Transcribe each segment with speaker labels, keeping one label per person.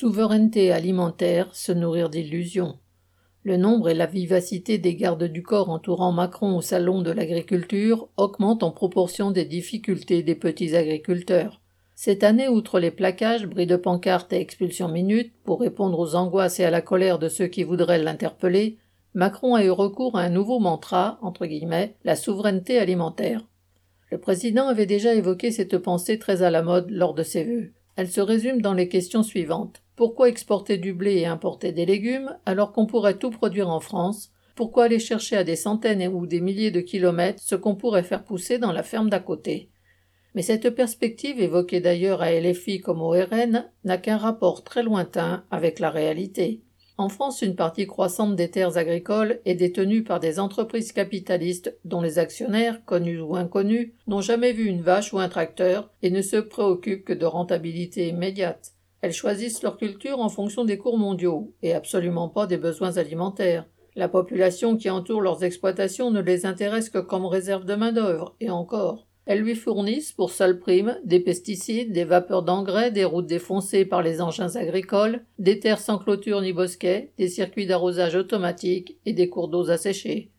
Speaker 1: Souveraineté alimentaire, se nourrir d'illusions. Le nombre et la vivacité des gardes du corps entourant Macron au salon de l'agriculture augmentent en proportion des difficultés des petits agriculteurs. Cette année, outre les plaquages, bris de pancartes et expulsions minutes, pour répondre aux angoisses et à la colère de ceux qui voudraient l'interpeller, Macron a eu recours à un nouveau mantra, entre guillemets, la souveraineté alimentaire. Le président avait déjà évoqué cette pensée très à la mode lors de ses vœux. Elle se résume dans les questions suivantes. Pourquoi exporter du blé et importer des légumes alors qu'on pourrait tout produire en France? Pourquoi aller chercher à des centaines ou des milliers de kilomètres ce qu'on pourrait faire pousser dans la ferme d'à côté? Mais cette perspective, évoquée d'ailleurs à LFI comme au RN, n'a qu'un rapport très lointain avec la réalité. En France, une partie croissante des terres agricoles est détenue par des entreprises capitalistes dont les actionnaires, connus ou inconnus, n'ont jamais vu une vache ou un tracteur et ne se préoccupent que de rentabilité immédiate. Elles choisissent leur culture en fonction des cours mondiaux et absolument pas des besoins alimentaires. La population qui entoure leurs exploitations ne les intéresse que comme réserve de main-d'œuvre, et encore. Elles lui fournissent, pour seule prime, des pesticides, des vapeurs d'engrais, des routes défoncées par les engins agricoles, des terres sans clôture ni bosquets, des circuits d'arrosage automatiques et des cours d'eau asséchés.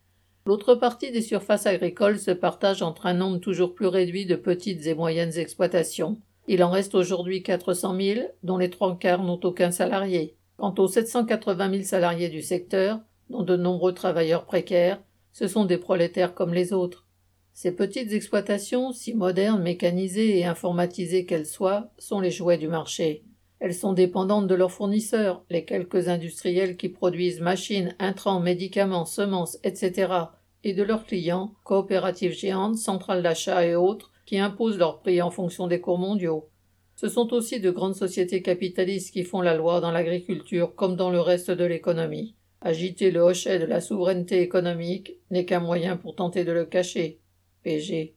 Speaker 1: L'autre partie des surfaces agricoles se partage entre un nombre toujours plus réduit de petites et moyennes exploitations. Il en reste aujourd'hui 400 000, dont les trois quarts n'ont aucun salarié. Quant aux 780 000 salariés du secteur, dont de nombreux travailleurs précaires, ce sont des prolétaires comme les autres. Ces petites exploitations, si modernes, mécanisées et informatisées qu'elles soient, sont les jouets du marché. Elles sont dépendantes de leurs fournisseurs, les quelques industriels qui produisent machines, intrants, médicaments, semences, etc., et de leurs clients, coopératives géantes, centrales d'achat et autres, qui imposent leurs prix en fonction des cours mondiaux. Ce sont aussi de grandes sociétés capitalistes qui font la loi dans l'agriculture comme dans le reste de l'économie. Agiter le hochet de la souveraineté économique n'est qu'un moyen pour tenter de le cacher. PG